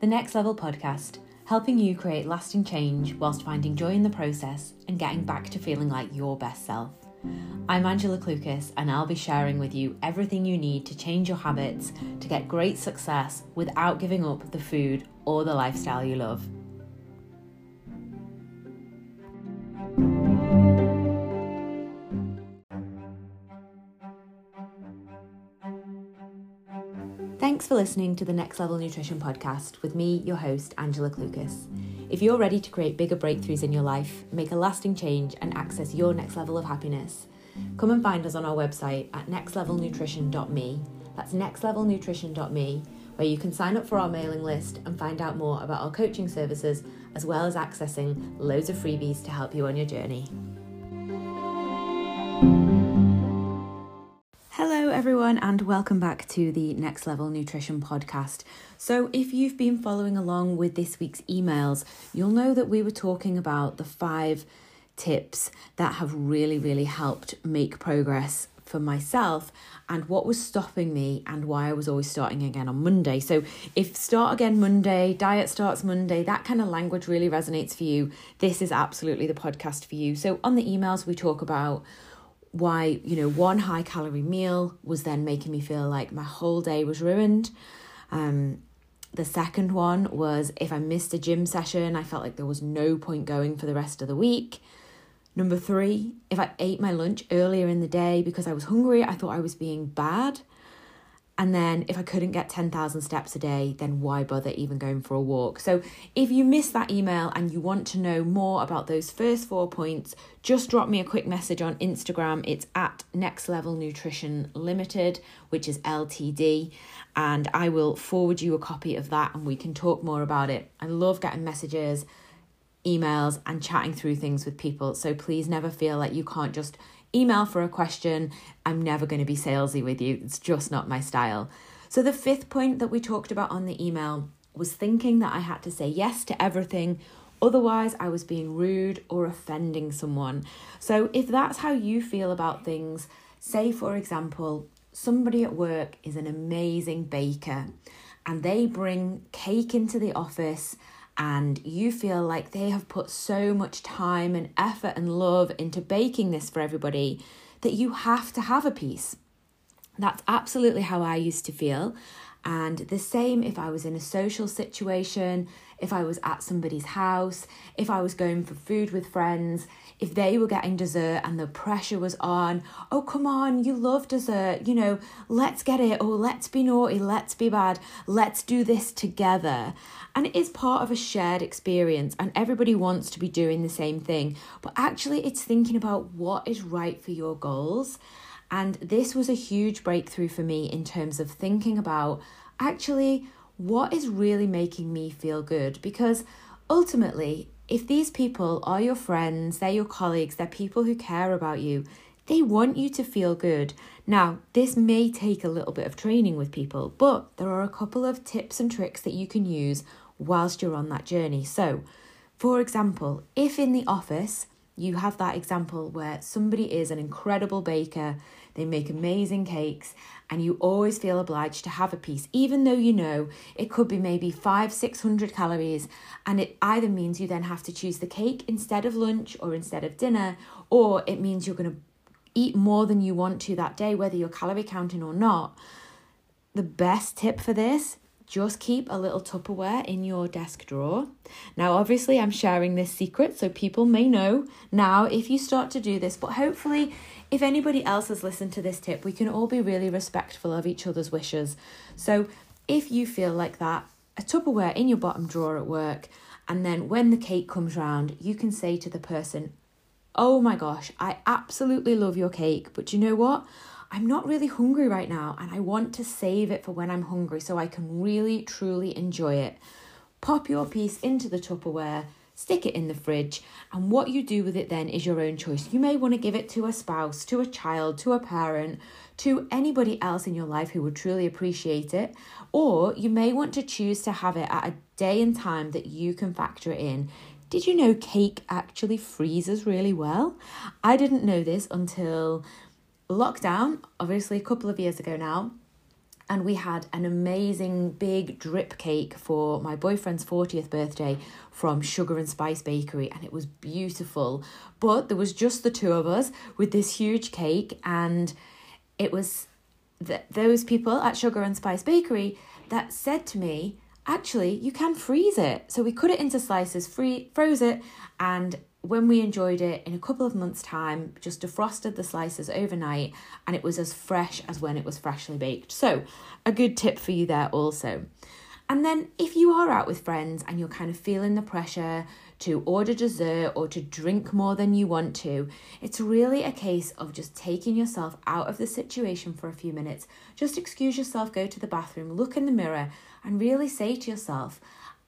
the Next Level podcast, helping you create lasting change whilst finding joy in the process and getting back to feeling like your best self. I'm Angela Klukas, and I'll be sharing with you everything you need to change your habits to get great success without giving up the food or the lifestyle you love. For listening to the Next Level Nutrition podcast with me, your host, Angela Klukas. If you're ready to create bigger breakthroughs in your life, make a lasting change, and access your next level of happiness, come and find us on our website at nextlevelnutrition.me. That's nextlevelnutrition.me, where you can sign up for our mailing list and find out more about our coaching services, as well as accessing loads of freebies to help you on your journey. Everyone, and welcome back to the Next Level Nutrition podcast. So, if you've been following along with this week's emails, you'll know that we were talking about the five tips that have really, really helped make progress for myself and what was stopping me and why I was always starting again on Monday. So, if start again Monday, diet starts Monday, that kind of language really resonates for you, this is absolutely the podcast for you. So, on the emails, we talk about why, you know, one high calorie meal was then making me feel like my whole day was ruined. Um, the second one was if I missed a gym session, I felt like there was no point going for the rest of the week. Number three, if I ate my lunch earlier in the day because I was hungry, I thought I was being bad. And then if I couldn't get 10,000 steps a day, then why bother even going for a walk? So if you missed that email and you want to know more about those first four points, just drop me a quick message on Instagram. It's at Next Level Nutrition Limited, which is LTD, and I will forward you a copy of that and we can talk more about it. I love getting messages, emails, and chatting through things with people. So please never feel like you can't just email for a question. I'm never going to be salesy with you. It's just not my style. So, the fifth point that we talked about on the email was thinking that I had to say yes to everything. Otherwise, I was being rude or offending someone. So, if that's how you feel about things, say for example, somebody at work is an amazing baker and they bring cake into the office and you feel like they have put so much time and effort and love into baking this for everybody that you have to have a piece. That's absolutely how I used to feel. And the same if I was in a social situation, if I was at somebody's house, if I was going for food with friends, if they were getting dessert and the pressure was on, oh, come on, you love dessert, you know, let's get it, or let's be naughty, let's be bad, let's do this together. And it is part of a shared experience, and everybody wants to be doing the same thing. But actually, it's thinking about what is right for your goals. And this was a huge breakthrough for me in terms of thinking about actually what is really making me feel good. Because ultimately, if these people are your friends, they're your colleagues, they're people who care about you, they want you to feel good. Now, this may take a little bit of training with people, but there are a couple of tips and tricks that you can use whilst you're on that journey. So, for example, if in the office you have that example where somebody is an incredible baker, they make amazing cakes, and you always feel obliged to have a piece, even though you know it could be maybe five, six hundred calories, and it either means you then have to choose the cake instead of lunch or instead of dinner, or it means you're going to eat more than you want to that day, whether you're calorie counting or not. The best tip for this just keep a little Tupperware in your desk drawer. Now, obviously, I'm sharing this secret, so people may know now if you start to do this, but hopefully, if anybody else has listened to this tip, we can all be really respectful of each other's wishes. So, if you feel like that, a Tupperware in your bottom drawer at work, and then when the cake comes round, you can say to the person, Oh my gosh, I absolutely love your cake, but you know what? I'm not really hungry right now and I want to save it for when I'm hungry so I can really truly enjoy it. Pop your piece into the Tupperware, stick it in the fridge, and what you do with it then is your own choice. You may want to give it to a spouse, to a child, to a parent, to anybody else in your life who would truly appreciate it, or you may want to choose to have it at a day and time that you can factor it in. Did you know cake actually freezes really well? I didn't know this until lockdown, obviously a couple of years ago now, and we had an amazing big drip cake for my boyfriend's 40th birthday from Sugar and Spice Bakery, and it was beautiful. But there was just the two of us with this huge cake, and it was th- those people at Sugar and Spice Bakery that said to me, actually, you can freeze it. So we cut it into slices, free, froze it, and when we enjoyed it in a couple of months' time, just defrosted the slices overnight and it was as fresh as when it was freshly baked. So, a good tip for you there also. And then, if you are out with friends and you're kind of feeling the pressure to order dessert or to drink more than you want to, it's really a case of just taking yourself out of the situation for a few minutes. Just excuse yourself, go to the bathroom, look in the mirror, and really say to yourself,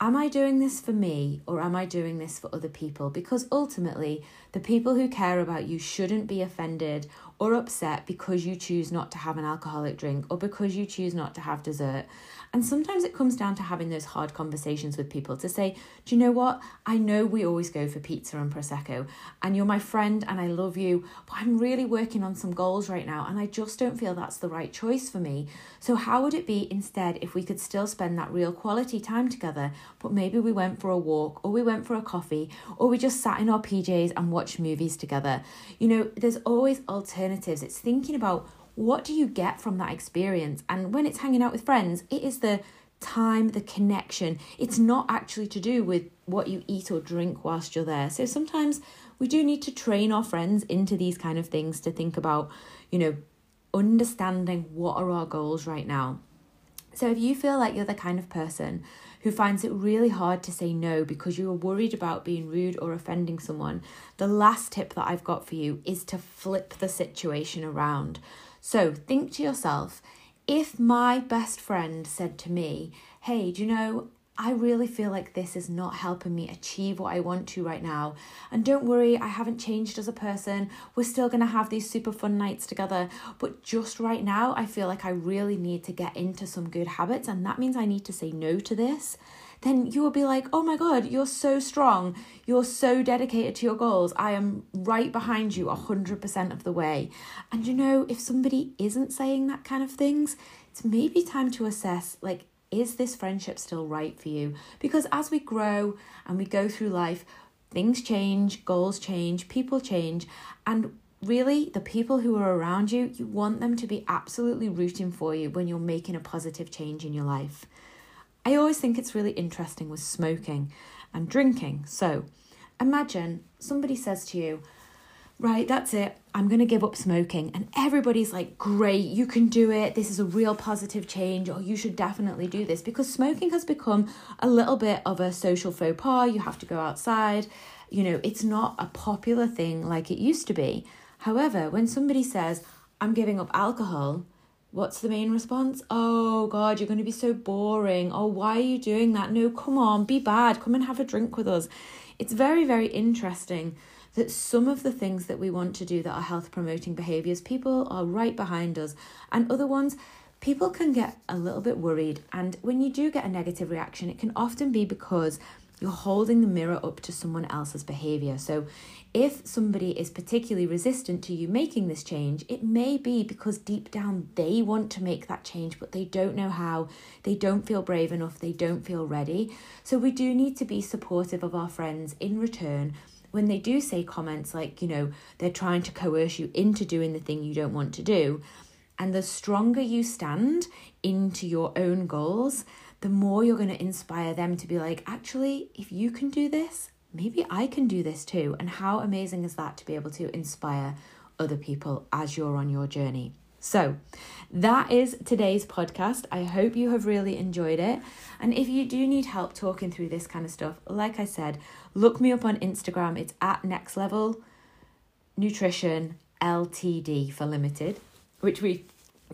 am I doing this for me or am I doing this for other people? Because ultimately, the people who care about you shouldn't be offended or upset because you choose not to have an alcoholic drink or because you choose not to have dessert. And sometimes it comes down to having those hard conversations with people to say, Do you know what? I know we always go for pizza and Prosecco, and you're my friend and I love you, but I'm really working on some goals right now, and I just don't feel that's the right choice for me. So, how would it be instead if we could still spend that real quality time together, but maybe we went for a walk, or we went for a coffee, or we just sat in our PJs and watched movies together? You know, there's always alternatives. It's thinking about what do you get from that experience? And when it's hanging out with friends, it is the time, the connection. It's not actually to do with what you eat or drink whilst you're there. So sometimes we do need to train our friends into these kind of things to think about, you know, understanding what are our goals right now. So if you feel like you're the kind of person who finds it really hard to say no because you are worried about being rude or offending someone, the last tip that I've got for you is to flip the situation around. So think to yourself if my best friend said to me, Hey, do you know, I really feel like this is not helping me achieve what I want to right now. And don't worry, I haven't changed as a person. We're still going to have these super fun nights together. But just right now, I feel like I really need to get into some good habits. And that means I need to say no to this then you will be like, oh my God, you're so strong. You're so dedicated to your goals. I am right behind you 100% of the way. And you know, if somebody isn't saying that kind of things, it's maybe time to assess like, is this friendship still right for you? Because as we grow and we go through life, things change, goals change, people change, and really the people who are around you, you want them to be absolutely rooting for you when you're making a positive change in your life. I always think it's really interesting with smoking and drinking. So imagine somebody says to you, Right, that's it. I'm going to give up smoking. And everybody's like, Great, you can do it. This is a real positive change, or you should definitely do this because smoking has become a little bit of a social faux pas. You have to go outside. You know, it's not a popular thing like it used to be. However, when somebody says, I'm giving up alcohol, What's the main response? Oh God, you're going to be so boring. Oh, why are you doing that? No, come on, be bad. Come and have a drink with us. It's very, very interesting that some of the things that we want to do that are health promoting behaviors, people are right behind us, and other ones, people can get a little bit worried. And when you do get a negative reaction, it can often be because you're holding the mirror up to someone else's behavior. So, if somebody is particularly resistant to you making this change, it may be because deep down they want to make that change, but they don't know how, they don't feel brave enough, they don't feel ready. So, we do need to be supportive of our friends in return when they do say comments like, you know, they're trying to coerce you into doing the thing you don't want to do. And the stronger you stand into your own goals, the more you're going to inspire them to be like, actually, if you can do this, maybe I can do this too. And how amazing is that to be able to inspire other people as you're on your journey? So, that is today's podcast. I hope you have really enjoyed it. And if you do need help talking through this kind of stuff, like I said, look me up on Instagram. It's at Next Level Nutrition LTD for limited, which we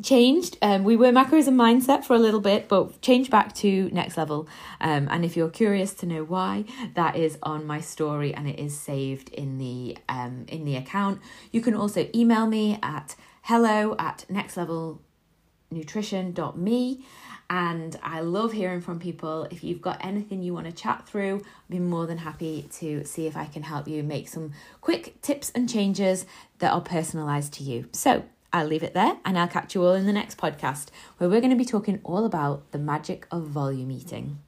changed. Um, we were macros and mindset for a little bit, but changed back to next level. Um, and if you're curious to know why, that is on my story and it is saved in the um in the account. You can also email me at hello at nextlevelnutrition.me and I love hearing from people. If you've got anything you want to chat through, I'd be more than happy to see if I can help you make some quick tips and changes that are personalized to you. So I'll leave it there and I'll catch you all in the next podcast where we're going to be talking all about the magic of volume eating.